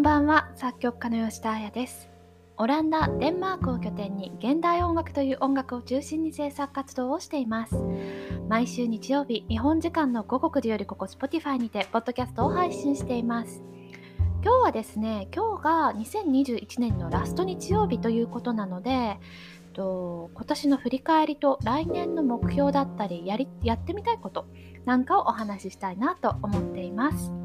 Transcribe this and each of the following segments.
んばんは作曲家の吉田彩です。オランダデンマークを拠点に現代音楽という音楽を中心に制作活動をしています。毎週日曜日日本時間の午後9時よりここ Spotify にてポッドキャストを配信しています。今日はですね今日が2021年のラスト日曜日ということなのでと今年の振り返りと来年の目標だったりやりやってみたいことなんかをお話ししたいなと思っています。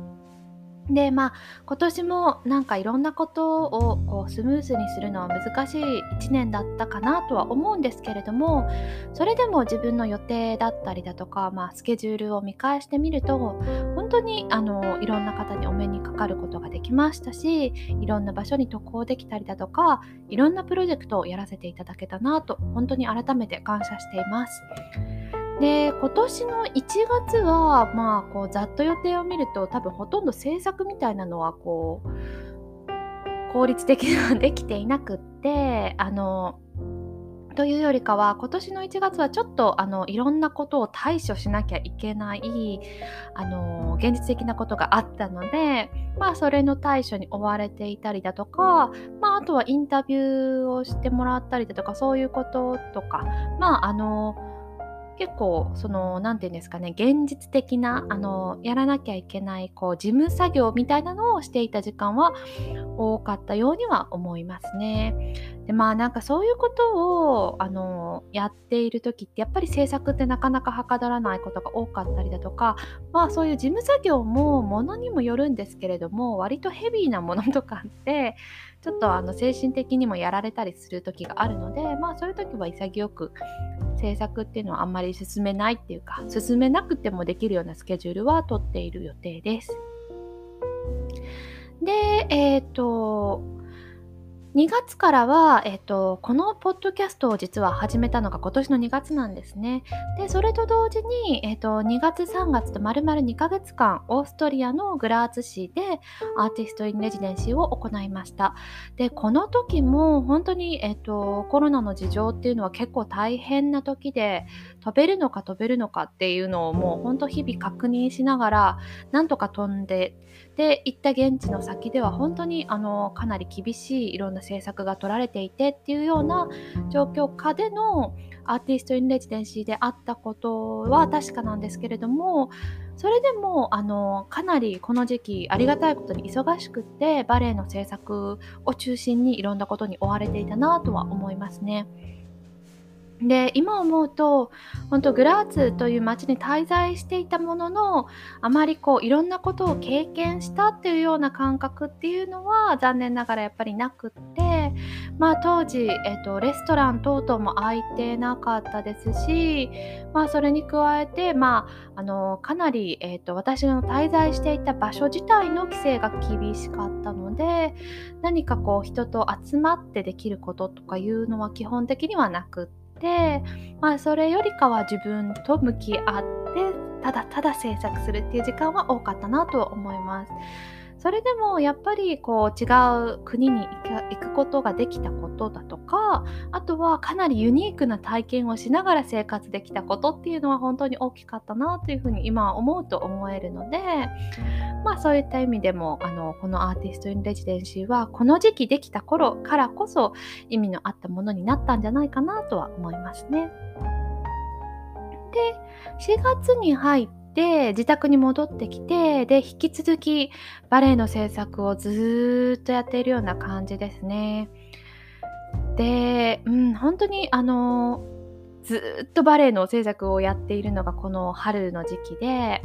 でまあ今年もなんかいろんなことをこうスムーズにするのは難しい1年だったかなとは思うんですけれどもそれでも自分の予定だったりだとか、まあ、スケジュールを見返してみると本当にあのいろんな方にお目にかかることができましたしいろんな場所に渡航できたりだとかいろんなプロジェクトをやらせていただけたなと本当に改めて感謝しています。で今年の1月はまあこうざっと予定を見ると多分ほとんど制作みたいなのはこう効率的にはできていなくってあのというよりかは今年の1月はちょっとあのいろんなことを対処しなきゃいけないあの現実的なことがあったので、まあ、それの対処に追われていたりだとか、まあ、あとはインタビューをしてもらったりだとかそういうこととかまああの結構その何て言うんですかね現実的なあのやらなきゃいけないこう事務作業みたいなのをしていた時間は多かったようには思いますね。でまあなんかそういうことをあのやっている時ってやっぱり制作ってなかなかはかどらないことが多かったりだとかまあそういう事務作業もものにもよるんですけれども割とヘビーなものとかってちょっとあの精神的にもやられたりする時があるのでまあそういう時は潔く制作っていうのはあんまり進めないっていうか進めなくてもできるようなスケジュールは取っている予定です。で、えっ、ー、と、2月からは、えっと、このポッドキャストを実は始めたのが今年の2月なんですね。で、それと同時に、えっと、2月3月と丸々2ヶ月間、オーストリアのグラーツ市でartist in residency を行いました。で、この時も本当に、えっと、コロナの事情っていうのは結構大変な時で、飛べるのか飛べるのかっていうのをもう本当日々確認しながら、なんとか飛んで、で、行った現地の先では本当にあのかなり厳しいいろんな政策が取られていてっていうような状況下での artist in residency であったことは確かなんですけれどもそれでもあのかなりこの時期ありがたいことに忙しくってバレエの制作を中心にいろんなことに追われていたなとは思いますね。で今思うと本当グラーツという町に滞在していたもののあまりこういろんなことを経験したっていうような感覚っていうのは残念ながらやっぱりなくってまあ当時、えーと、レストラン等々も空いてなかったですしまあそれに加えてまああのかなり、えーと私の滞在していた場所自体の規制が厳しかったので何かこう人と集まってできることとかいうのは基本的にはなくって。で、まあ、それよりかは自分と向き合ってただただ制作するっていう時間は多かったなと思います。それでもやっぱりこう違う国に行くことができたことだとかあとはかなりユニークな体験をしながら生活できたことっていうのは本当に大きかったなというふうに今思うと思えるのでまあそういった意味でもあのこのアーティスト・イン・レジデンシーはこの時期できた頃からこそ意味のあったものになったんじゃないかなとは思いますね。で4月に入ってで自宅に戻ってきてで引き続きバレエの制作をずっとやっているような感じですね。で、うん、本当にあのずっとバレエの制作をやっているのがこの春の時期で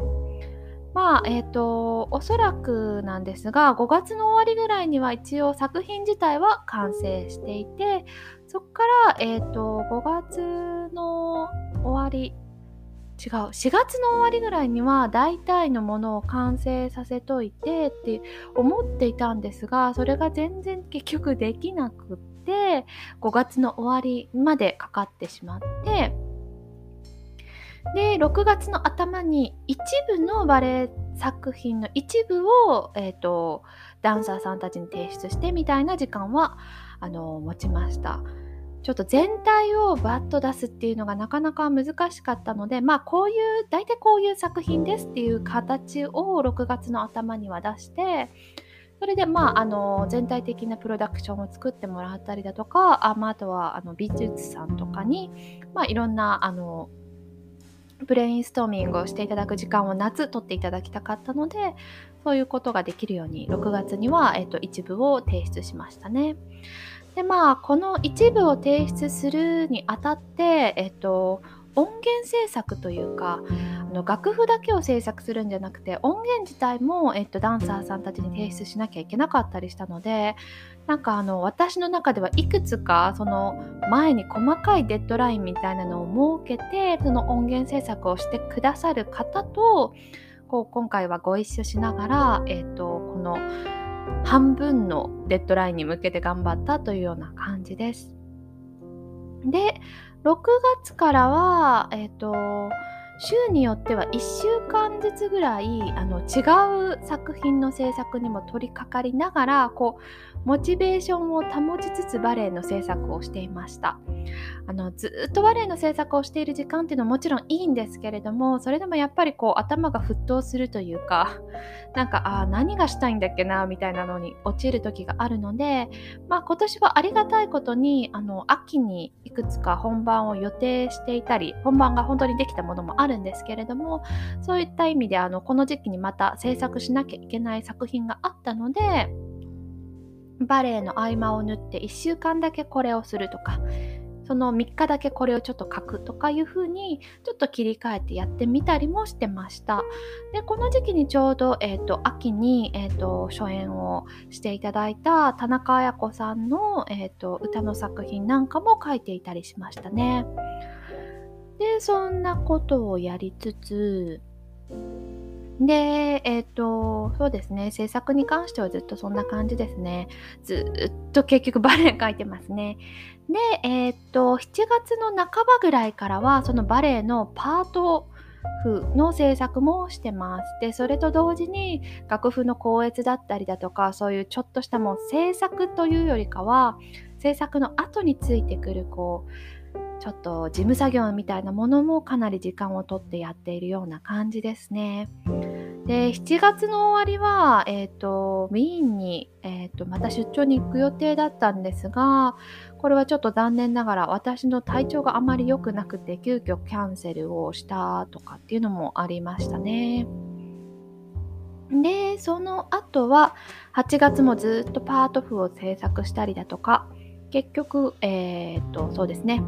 まあえっ、ー、とおそらくなんですが5月の終わりぐらいには一応作品自体は完成していてそこから、えーと5月の終わり違う4月の終わりぐらいには大体のものを完成させといてって思っていたんですがそれが全然結局できなくって5月の終わりまでかかってしまってで6月の頭に一部のバレエ作品の一部を、えーと、ダンサーさんたちに提出してみたいな時間はあの持ちました。ちょっと全体をバッと出すっていうのがなかなか難しかったのでまあこういう大体こういう作品ですっていう形を6月の頭には出してそれで、まあ、あの全体的なプロダクションを作ってもらったりだとかあ,、まあ、あとはあの美術さんとかに、まあ、いろんなあのブレインストーミングをしていただく時間を夏取っていただきたかったのでそういうことができるように6月には、えっと、一部を提出しましたね。でまあこの一部を提出するにあたって、えっと、音源制作というかあの楽譜だけを制作するんじゃなくて音源自体も、えっと、ダンサーさんたちに提出しなきゃいけなかったりしたのでなんかあの私の中ではいくつかその前に細かいデッドラインみたいなのを設けてその音源制作をしてくださる方とこう今回はご一緒しながら、えっと、この半分のデッドラインに向けて頑張ったというような感じです。で6月からは、えっ、ー、と、週によっては1週間ずつぐらいあの違う作品の制作にも取り掛かりながらこうモチベーションを保ちつつバレエの制作をしていました。あのずっとバレエの制作をしている時間っていうのはもちろんいいんですけれどもそれでもやっぱりこう頭が沸騰するというかなんかあ何がしたいんだっけなみたいなのに陥る時があるので、まあ、今年はありがたいことにあの秋にいくつか本番を予定していたり本番が本当にできたものもあるるんですけれどもそういった意味であのこの時期にまた制作しなきゃいけない作品があったのでバレエの合間を縫って1週間だけこれをするとかその3日だけこれをちょっと書くとかいう風にちょっと切り替えてやってみたりもしてました。でこの時期にちょうど、えーと、秋に、えーと、初演をしていただいた田中綾子さんの、えーと歌の作品なんかも書いていたりしましたね。でそんなことをやりつつで、えっ、ー、と、そうですね、制作に関してはずっとそんな感じですね。ずっと結局バレエ描いてますね。で、えっ、ー、と、7月の半ばぐらいからは、そのバレエのパート譜の制作もしてます。で、それと同時に楽譜の校閲だったりだとか、そういうちょっとしたもう制作というよりかは、制作の後についてくる、こう、ちょっと事務作業みたいなものもかなり時間をとってやっているような感じですね。で7月の終わりは、えーと、ウィーンに、えーと、また出張に行く予定だったんですがこれはちょっと残念ながら私の体調があまり良くなくて急遽キャンセルをしたとかっていうのもありましたね。でその後は8月もずっとパート譜を制作したりだとか結局、えー、と、そうですね、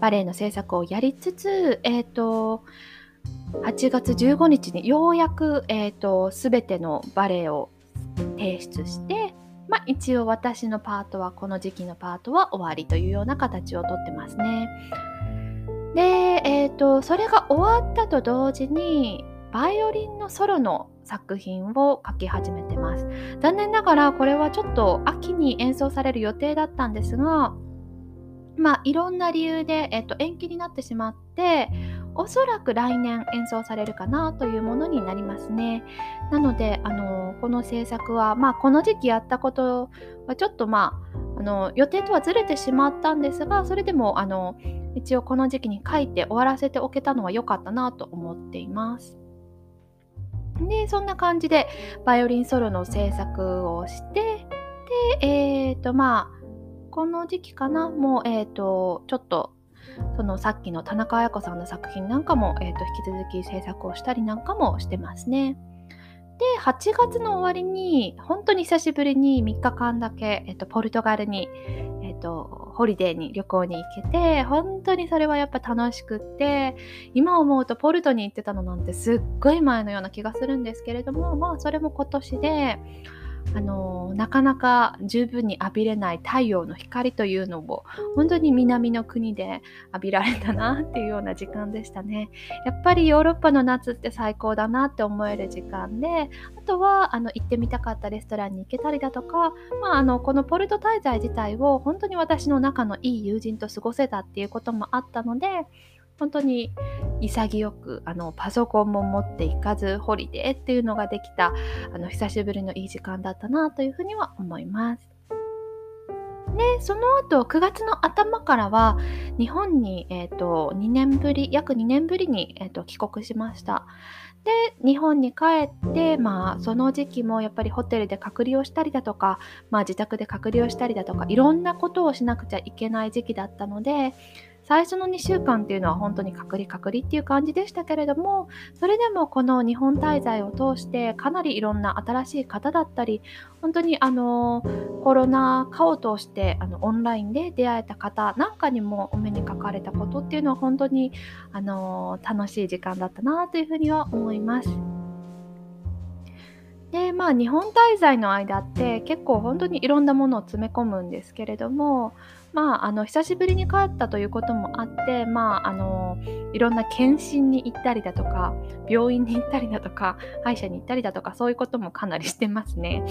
バレエの制作をやりつつ、えっ、と、8月15日にようやく、えっ、と、すべてのバレエを提出して、まあ、一応私のパートは、この時期のパートは終わりというような形をとってますね。で、えっ、と、それが終わったと同時に、バイオリンのソロの作品を書き始めてます。残念ながらこれはちょっと秋に演奏される予定だったんですが、まあいろんな理由で、えっと、延期になってしまって、おそらく来年演奏されるかなというものになりますね。なので、あのこの制作は、まあ、この時期やったことはちょっとまあ、あの予定とはずれてしまったんですが、それでもあの一応この時期に書いて終わらせておけたのは良かったなと思っています。で、そんな感じでバイオリンソロの制作をして、で、えっ、ー、と、まあ、この時期かな、もう、えっ、ー、と、ちょっと、そのさっきの田中綾子さんの作品なんかも、えーと、引き続き制作をしたりなんかもしてますね。で、8月の終わりに、本当に久しぶりに3日間だけ、え、ー、と、ポルトガルに、えっ、ー、と、ホリデーに旅行に行けて、本当にそれはやっぱ楽しくって、今思うとポルトに行ってたのなんてすっごい前のような気がするんですけれども、まあそれも今年で、あのなかなか十分に浴びれない太陽の光というのを本当に南の国で浴びられたなっていうような時間でしたね。やっぱりヨーロッパの夏って最高だなって思える時間であとはあの行ってみたかったレストランに行けたりだとか、まあ、あのこのポルト滞在自体を本当に私の中のいい友人と過ごせたっていうこともあったので本当に潔くあのパソコンも持っていかずホリデーっていうのができたあの久しぶりのいい時間だったなというふうには思います。でその後9月の頭からは日本に、えーと、2年ぶり約2年ぶりに、えーと、帰国しましたで日本に帰って、まあ、その時期もやっぱりホテルで隔離をしたりだとか、まあ、自宅で隔離をしたりだとかいろんなことをしなくちゃいけない時期だったので最初の2週間っていうのは本当に隔離隔離っていう感じでしたけれどもそれでもこの日本滞在を通してかなりいろんな新しい方だったり本当にあのコロナ禍を通してあのオンラインで出会えた方なんかにもお目にかかれたことっていうのは本当にあの楽しい時間だったなというふうには思います。でまあ日本滞在の間って結構本当にいろんなものを詰め込むんですけれどもまああの久しぶりに帰ったということもあってまああのいろんな検診に行ったりだとか病院に行ったりだとか歯医者に行ったりだとかそういうこともかなりしてますね。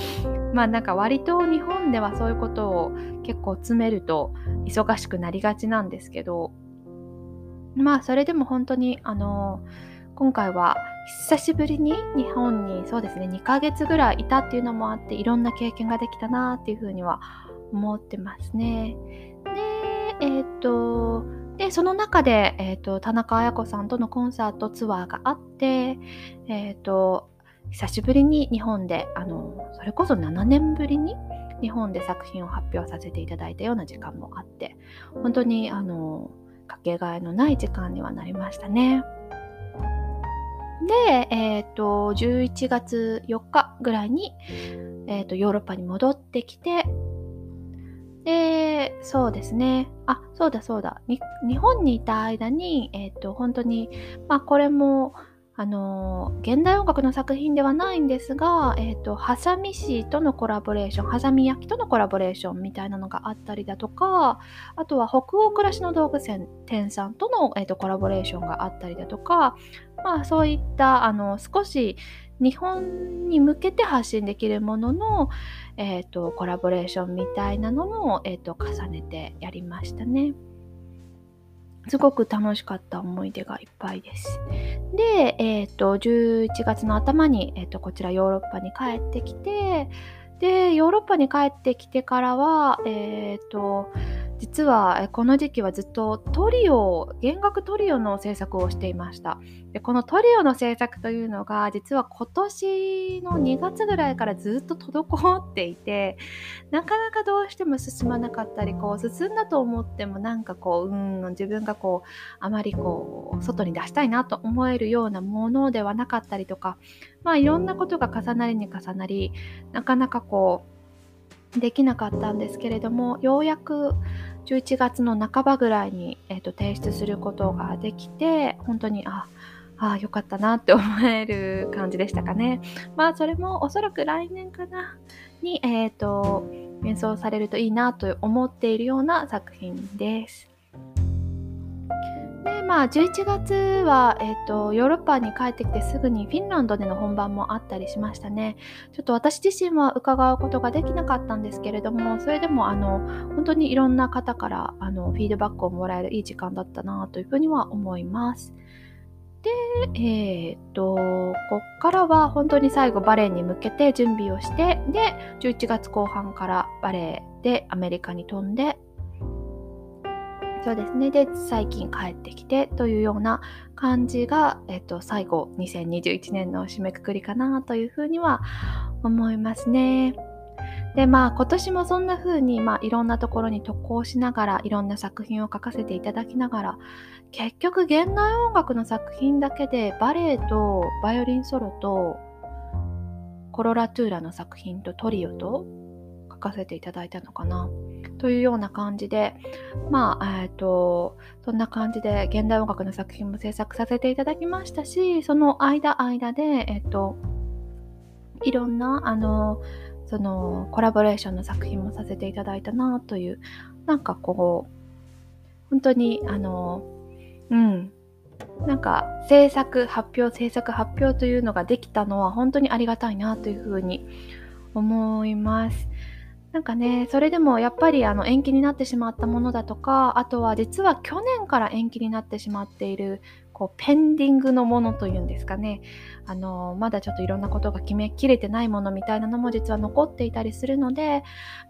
まあなんか割と日本ではそういうことを結構詰めると忙しくなりがちなんですけどまあそれでも本当にあの今回は久しぶりに日本にそうですね2ヶ月ぐらいいたっていうのもあっていろんな経験ができたなっていうふうには思ってますね。でえっ、ー、とでその中で、えーと、田中綾子さんとのコンサートツアーがあって、えっ、ー、と久しぶりに日本であのそれこそ7年ぶりに日本で作品を発表させていただいたような時間もあって本当にあのかけがえのない時間にはなりましたね。で、えっ、ー、と、11月4日ぐらいに、えっ、ー、と、ヨーロッパに戻ってきて、で、そうですね。あ、そうだそうだ。日本にいた間に、えっ、ー、と、本当に、まあ、これも、あの現代音楽の作品ではないんですが、えーと、ハサミ師とのコラボレーションハサミ焼きとのコラボレーションみたいなのがあったりだとかあとは北欧暮らしの道具店さんとの、えーと、コラボレーションがあったりだとか、まあ、そういったあの少し日本に向けて発信できるものの、えーと、コラボレーションみたいなのも、えー、と重ねてやりましたね。すごく楽しかった思い出がいっぱいです。で、えっ、ー、と、11月の頭に、えっ、ー、と、こちらヨーロッパに帰ってきて、で、ヨーロッパに帰ってきてからは、えっ、ー、と、実はこの時期はずっとトリオ弦楽トリオの制作をしていました。でこのトリオの制作というのが実は今年の2月ぐらいからずっと滞っていてなかなかどうしても進まなかったりこう進んだと思ってもなんかこううん自分がこうあまりこう外に出したいなと思えるようなものではなかったりとかまあいろんなことが重なりに重なりなかなかこうできなかったんですけれどもようやく11月の半ばぐらいに、えーと、提出することができて本当にああよかったなって思える感じでしたかね。まあそれもおそらく来年かなに、えーと演奏されるといいなと思っているような作品です。でまあ11月は、えーと、ヨーロッパに帰ってきてすぐにフィンランドでの本番もあったりしましたね。ちょっと私自身は伺うことができなかったんですけれどもそれでもあの本当にいろんな方からあのフィードバックをもらえるいい時間だったなというふうには思います。で、えっ、ー、と、こっからは本当に最後バレエに向けて準備をして、で、11月後半からバレエでアメリカに飛んで、そうですね。で、最近帰ってきてというような感じが、えっと、最後、2021年の締めくくりかなというふうには思いますね。で、まあ、今年もそんな風に、まあ、いろんなところに渡航しながら、いろんな作品を書かせていただきながら、結局、現代音楽の作品だけで、バレエとバイオリンソロと、コロラトゥーラの作品とトリオと書かせていただいたのかな。というような感じで、まあ、えっ、ー、と、そんな感じで現代音楽の作品も制作させていただきましたし、その間間で、えっ、ー、と、いろんな、あの、そのコラボレーションの作品もさせていただいたなという、なんかこう、本当に、あの、うん、なんか制作、発表、制作、発表というのができたのは本当にありがたいなというふうに思います。なんかね、それでもやっぱりあの延期になってしまったものだとか、あとは実は去年から延期になってしまっているこうペンディングのものというんですかねあのまだちょっといろんなことが決めきれてないものみたいなのも実は残っていたりするので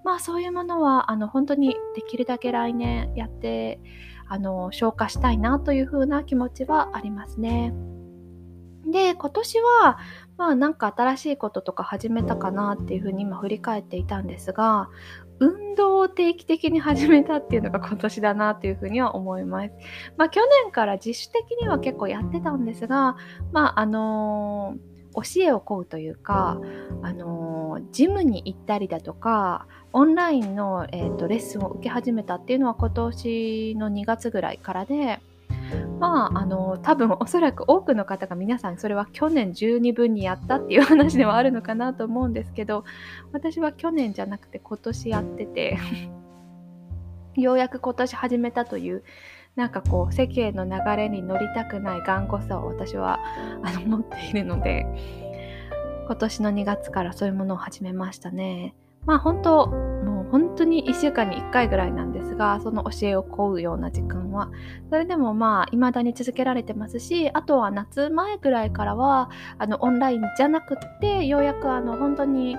まあそういうものはあの本当にできるだけ来年やってあの消化したいなというふうな気持ちはありますね。で今年はまあなんか新しいこととか始めたかなっていうふうに今振り返っていたんですが運動を定期的に始めたっていうのが今年だなというふうには思います。まあ去年から自主的には結構やってたんですが、まああのー、教えを請うというか、あのー、ジムに行ったりだとか、オンラインの、えーとレッスンを受け始めたっていうのは今年の2月ぐらいからで、まあ、あの多分おそらく多くの方が皆さんそれは去年十二分にやったっていう話ではあるのかなと思うんですけど私は去年じゃなくて今年やっててようやく今年始めたというなんかこう世間の流れに乗りたくない頑固さを私はあの持っているので今年の2月からそういうものを始めましたね。まあ本当もう本当に1週間に1回ぐらいなんですがその教えを請うような時間はそれでもまあ未だに続けられてますしあとは夏前ぐらいからはあのオンラインじゃなくってようやくあの本当に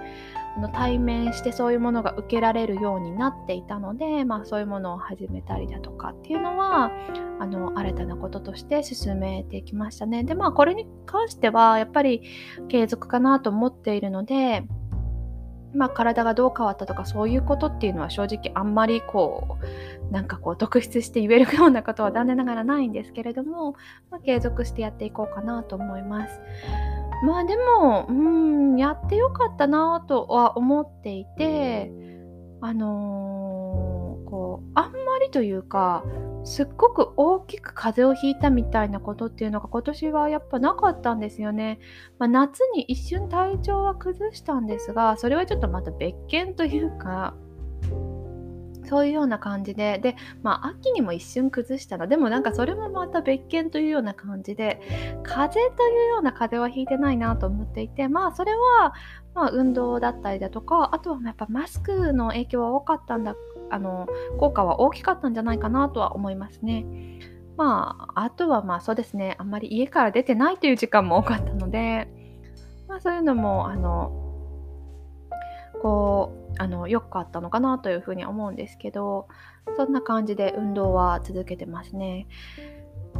の対面してそういうものが受けられるようになっていたので、まあ、そういうものを始めたりだとかっていうのはあの新たなこととして進めてきましたね。でまあこれに関してはやっぱり継続かなと思っているのでまあ、体がどう変わったとかそういうことっていうのは正直あんまりこうなんかこう特筆して言えるようなことは残念ながらないんですけれども、まあ、継続してやっていこうかなと思います。まあでもうんやってよかったなとは思っていてあのー、こうあんまりというかすっごく大きく風邪をひいたみたいなことっていうのが今年はやっぱなかったんですよね。まあ、夏に一瞬体調は崩したんですがそれはちょっとまた別件というかそういうような感じで、で、まあ、秋にも一瞬崩したの。でもなんかそれもまた別件というような感じで、風邪というような風邪はひいてないなと思っていて、まあ、それは、まあ、運動だったりだとか、あとはやっぱマスクの影響は多かったんだ、あの、効果は大きかったんじゃないかなとは思いますね。まあ、あとはまあそうですね、あんまり家から出てないという時間も多かったので、まあそういうのも、あの、こうあの良かったのかなというふうに思うんですけどそんな感じで運動は続けてますね。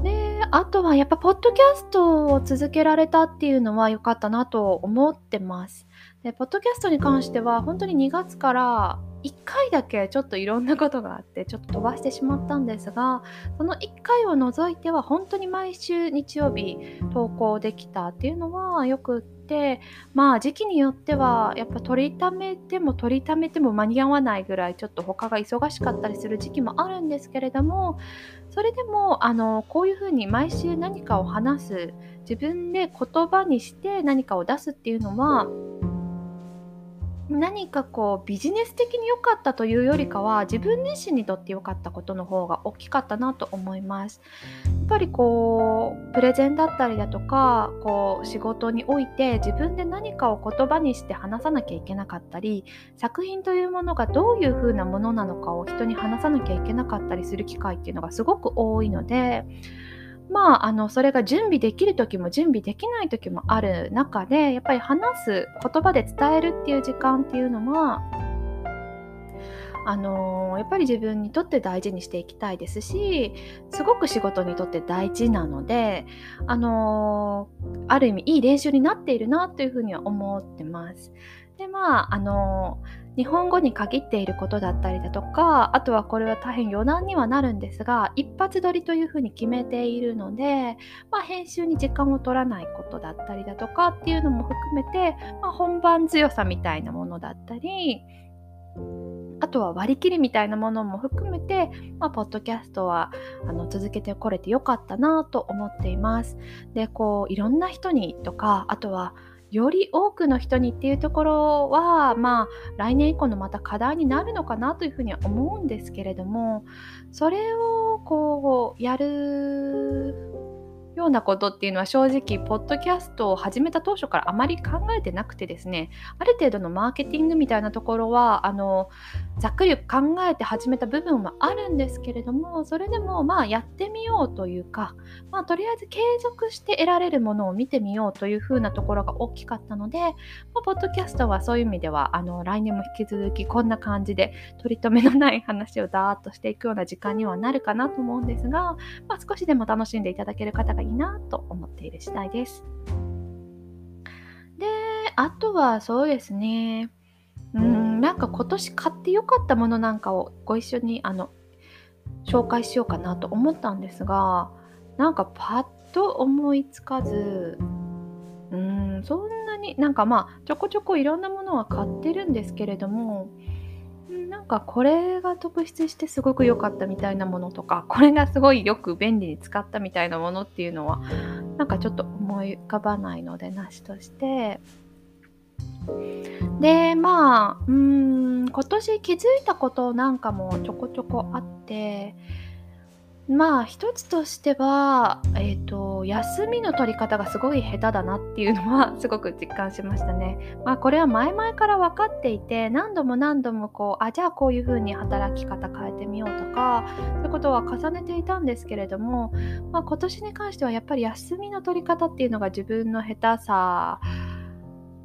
であとはやっぱポッドキャストを続けられたっていうのは良かったなと思ってます。でポッドキャストに関しては本当に2月から1回だけちょっといろんなことがあってちょっと飛ばしてしまったんですがその1回を除いては本当に毎週日曜日投稿できたっていうのはよくってまあ時期によってはやっぱ取りためても取りためても間に合わないぐらいちょっと他が忙しかったりする時期もあるんですけれどもそれでもあのこういうふうに毎週何かを話す自分で言葉にして何かを出すっていうのは何かこうビジネス的に良かったというよりかは自分自身にとって良かったことの方が大きかったなと思います。やっぱりこうプレゼンだったりだとかこう仕事において自分で何かを言葉にして話さなきゃいけなかったり作品というものがどういう風なものなのかを人に話さなきゃいけなかったりする機会っていうのがすごく多いのでまあ、あのそれが準備できる時も準備できない時もある中でやっぱり話す言葉で伝えるっていう時間っていうのはあのー、やっぱり自分にとって大事にしていきたいですしすごく仕事にとって大事なので、あのー、ある意味いい練習になっているなというふうには思ってます。でまああのー日本語に限っていることだったりだとかあとはこれは大変余談にはなるんですが一発撮りというふうに決めているので、まあ、編集に時間を取らないことだったりだとかっていうのも含めて、まあ、本番強さみたいなものだったりあとは割り切りみたいなものも含めて、まあ、ポッドキャストはあの続けてこれてよかったなと思っています。で、こういろんな人にとか、あとはより多くの人にっていうところはまあ来年以降のまた課題になるのかなというふうには思うんですけれどもそれをこうやるようなことっていうのは正直ポッドキャストを始めた当初からあまり考えてなくてですね。ある程度のマーケティングみたいなところはあのざっくり考えて始めた部分はあるんですけれどもそれでもまあやってみようというか、まあ、とりあえず継続して得られるものを見てみようというふうなところが大きかったので、まあ、ポッドキャストはそういう意味ではあの来年も引き続きこんな感じで取り留めのない話をダーッとしていくような時間にはなるかなと思うんですが、まあ、少しでも楽しんでいただける方がいいなと思っている次第です。で、あとはそうですね。うん、なんか今年買ってよかったものなんかをご一緒にあの紹介しようかなと思ったんですが、なんかパッと思いつかず、うん、そんなになんかまあちょこちょこいろんなものは買ってるんですけれども、なんかこれが特筆してすごく良かったみたいなものとかこれがすごいよく便利に使ったみたいなものっていうのはなんかちょっと思い浮かばないのでなしとして。でまあうん今年気づいたことなんかもちょこちょこあってまあ一つとしては、えーと、休みの取り方がすごい下手だなっていうのはすごく実感しましたね。まあこれは前々から分かっていて何度も何度もこうあじゃあこういうふうに働き方変えてみようとかそういうことは重ねていたんですけれども、まあ、今年に関してはやっぱり休みの取り方っていうのが自分の下手さ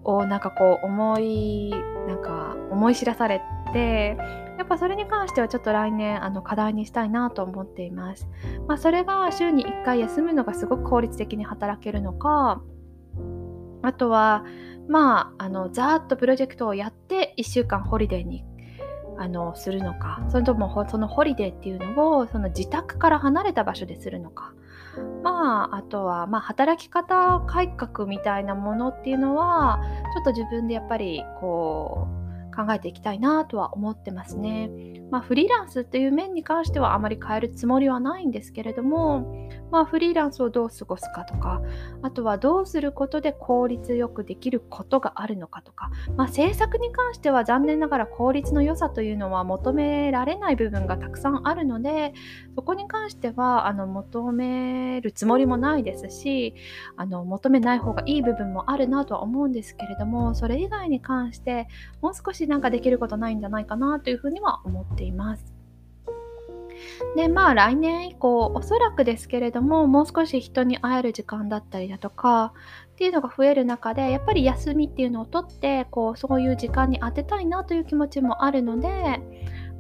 をなんかこう思いなんか思い知らされてやっぱそれに関してはちょっと来年あの課題にしたいなと思っています。まあ、それが週に1回休むのがすごく効率的に働けるのかあとはまああのざーっとプロジェクトをやって1週間ホリデーにあのするのかそれともそのホリデーっていうのをその自宅から離れた場所でするのかまああとは、まあ、働き方改革みたいなものっていうのはちょっと自分でやっぱりこう考えていきたいなとは思ってますね。まあ、フリーランスっていう面に関してはあまり変えるつもりはないんですけれども、まあ、フリーランスをどう過ごすかとかあとはどうすることで効率よくできることがあるのかとか、まあ、制作に関しては残念ながら効率の良さというのは求められない部分がたくさんあるのでそこに関してはあの求めるつもりもないですしあの求めない方がいい部分もあるなとは思うんですけれどもそれ以外に関してもう少しなんかできることないんじゃないかなというふうには思っています。でまあ来年以降おそらくですけれどももう少し人に会える時間だったりだとかっていうのが増える中でやっぱり休みっていうのをとってこうそういう時間に当てたいなという気持ちもあるので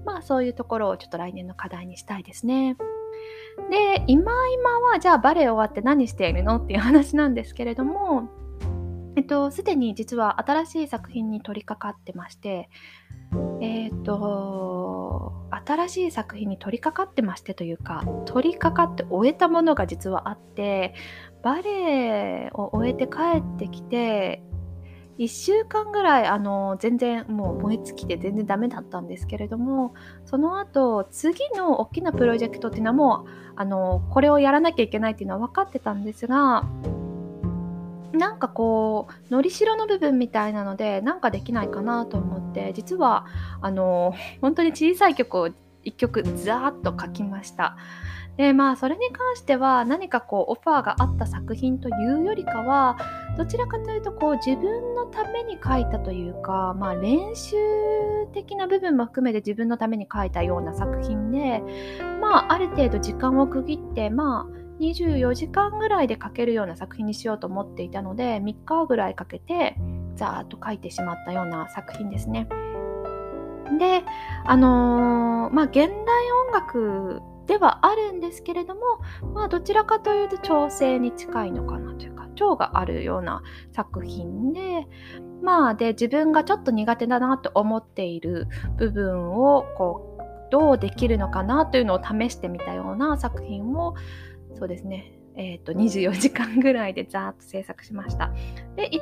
まあそういうところをちょっと来年の課題にしたいですね。で今今はじゃあバレエ終わって何しているのっていう話なんですけれどもえっと、すでに実は新しい作品に取り掛かってまして、えっと、新しい作品に取り掛かってましてというか、取り掛かって終えたものが実はあって、バレエを終えて帰ってきて、1週間ぐらいあの全然もう燃え尽きて全然ダメだったんですけれどもその後次の大きなプロジェクトっていうのはもうあのこれをやらなきゃいけないっていうのは分かってたんですがなんかこうのりしろの部分みたいなのでなんかできないかなと思って実はあの本当に小さい曲を1曲ザーッと書きました。でまあそれに関しては何かこうオファーがあった作品というよりかはどちらかというとこう自分のために書いたというか、まあ、練習的な部分も含めて自分のために書いたような作品でまあある程度時間を区切ってまあ24時間ぐらいで書けるような作品にしようと思っていたので3日ぐらいかけてザーッと書いてしまったような作品ですね。であのー、まあ現代音楽ではあるんですけれども、まあ、どちらかというと調整に近いのかなというか調があるような作品でまあで自分がちょっと苦手だなと思っている部分をこうどうできるのかなというのを試してみたような作品をそうですね、えーと、24時間ぐらいでざーっと制作しました。で一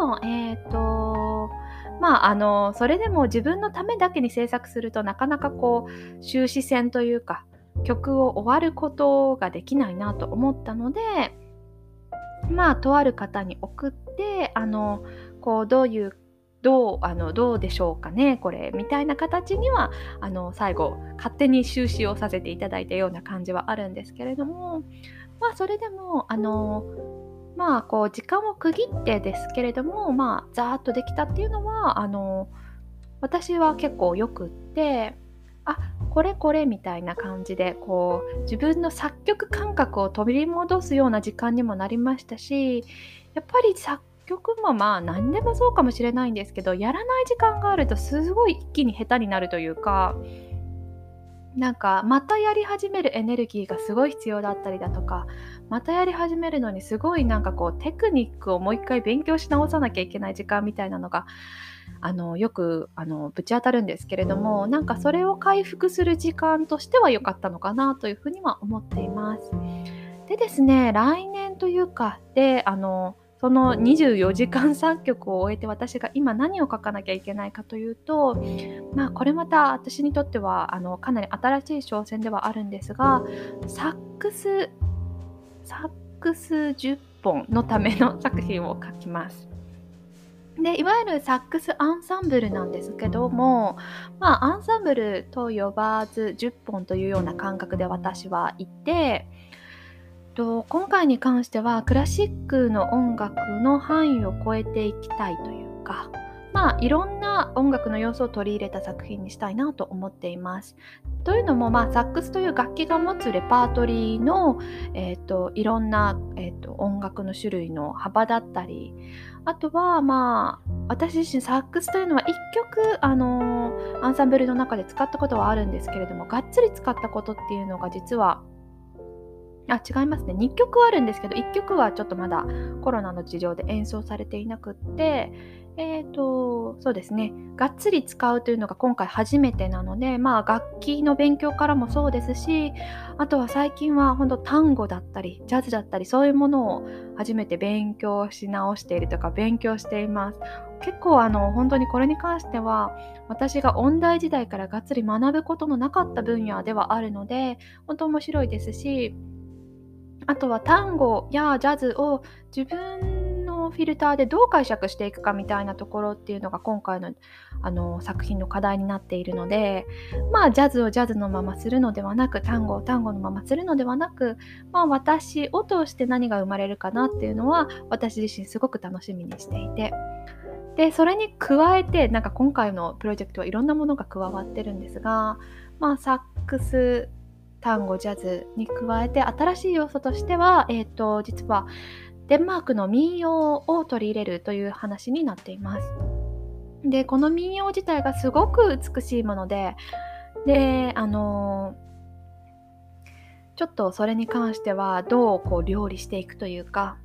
応、えっ、ー、とまああのそれでも自分のためだけに制作するとなかなかこう終止線というか曲を終わることができないなと思ったのでまあとある方に送ってあのこうどういうどうあのどうでしょうかねこれみたいな形にはあの最後勝手に収集をさせていただいたような感じはあるんですけれどもまあそれでもあのまあこう時間を区切ってですけれどもまあざーっとできたっていうのはあの私は結構よくってあこれこれみたいな感じでこう自分の作曲感覚を取り戻すような時間にもなりましたしやっぱり作曲もまあ何でもそうかもしれないんですけどやらない時間があるとすごい一気に下手になるというかなんかまたやり始めるエネルギーがすごい必要だったりだとかまたやり始めるのにすごいなんかこうテクニックをもう一回勉強し直さなきゃいけない時間みたいなのがあのよくあのぶち当たるんですけれどもなんかそれを回復する時間としては良かったのかなというふうには思っています。でですね来年というかであのその24時間作曲を終えて私が今何を書かなきゃいけないかというと、まあ、これまた私にとってはあのかなり新しい挑戦ではあるんですがサックスサックス10本のための作品を書きます。でいわゆるサックスアンサンブルなんですけども、まあ、アンサンブルと呼ばず10本というような感覚で私はいてと今回に関してはクラシックの音楽の範囲を超えていきたいというかまあいろんな音楽の要素を取り入れた作品にしたいなと思っています。というのも、まあ、サックスという楽器が持つレパートリーの、えーと、いろんな、えーと、音楽の種類の幅だったりあとはまあ私自身サックスというのは1曲あのー、アンサンブルの中で使ったことはあるんですけれどもがっつり使ったことっていうのが実はあ違いますね。2曲あるんですけど1曲はちょっとまだコロナの事情で演奏されていなくってえっ、ー、とそうですね。がっつり使うというのが今回初めてなのでまあ楽器の勉強からもそうですしあとは最近は本当単語だったりジャズだったりそういうものを初めて勉強し直しているとか勉強しています。結構あの本当にこれに関しては私が音大時代からがっつり学ぶことのなかった分野ではあるので本当面白いですしあとは単語やジャズを自分のフィルターでどう解釈していくかみたいなところっていうのが今回のあの作品の課題になっているのでまあジャズをジャズのままするのではなく単語を単語のままするのではなくまあ私を通して何が生まれるかなっていうのは私自身すごく楽しみにしていて。でそれに加えてなんか今回のプロジェクトはいろんなものが加わってるんですが、まあ、サックス単語ジャズに加えて新しい要素としては、えーと、実はデンマークの民謡を取り入れるという話になっています。でこの民謡自体がすごく美しいものでであのちょっとそれに関してはどうこう料理していくというか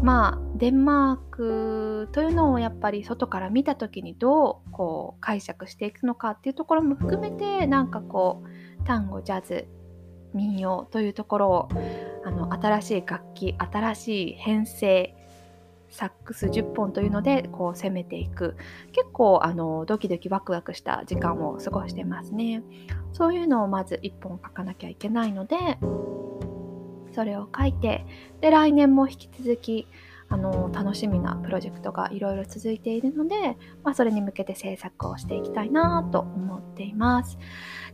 まあデンマークというのをやっぱり外から見た時にどうこう解釈していくのかっていうところも含めてなんかこう単語ジャズ民謡というところをあの新しい楽器新しい編成サックス10本というのでこう攻めていく。結構あのドキドキワクワクした時間を過ごしてますね。そういうのをまず1本書かなきゃいけないのでそれを書いてで来年も引き続きあの楽しみなプロジェクトがいろいろ続いているので、まあ、それに向けて制作をしていきたいなと思っています。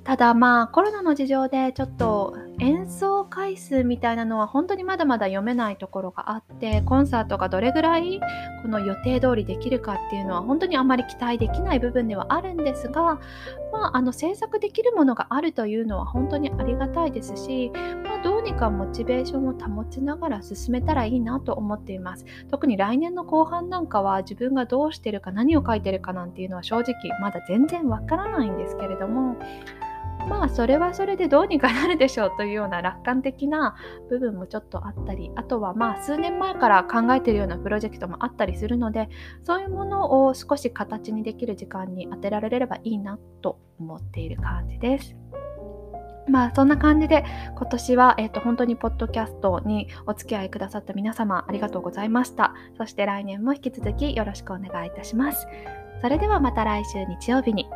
ただまあコロナの事情でちょっと演奏回数みたいなのは本当にまだまだ読めないところがあってコンサートがどれぐらいこの予定通りできるかっていうのは本当にあまり期待できない部分ではあるんですが、まあ、あの制作できるものがあるというのは本当にありがたいですし、まあ、どうにかモチベーションを保ちながら進めたらいいなと思っています特に来年の後半なんかは自分がどうしてるか何を書いてるかなんていうのは正直まだ全然わからないんですけれどもまあそれはそれでどうにかなるでしょうというような楽観的な部分もちょっとあったりあとはまあ数年前から考えているようなプロジェクトもあったりするのでそういうものを少し形にできる時間に当てられればいいなと思っている感じです。まあそんな感じで今年は、えーと、本当にポッドキャストにお付き合いくださった皆様ありがとうございました。そして来年も引き続きよろしくお願いいたします。それではまた来週日曜日に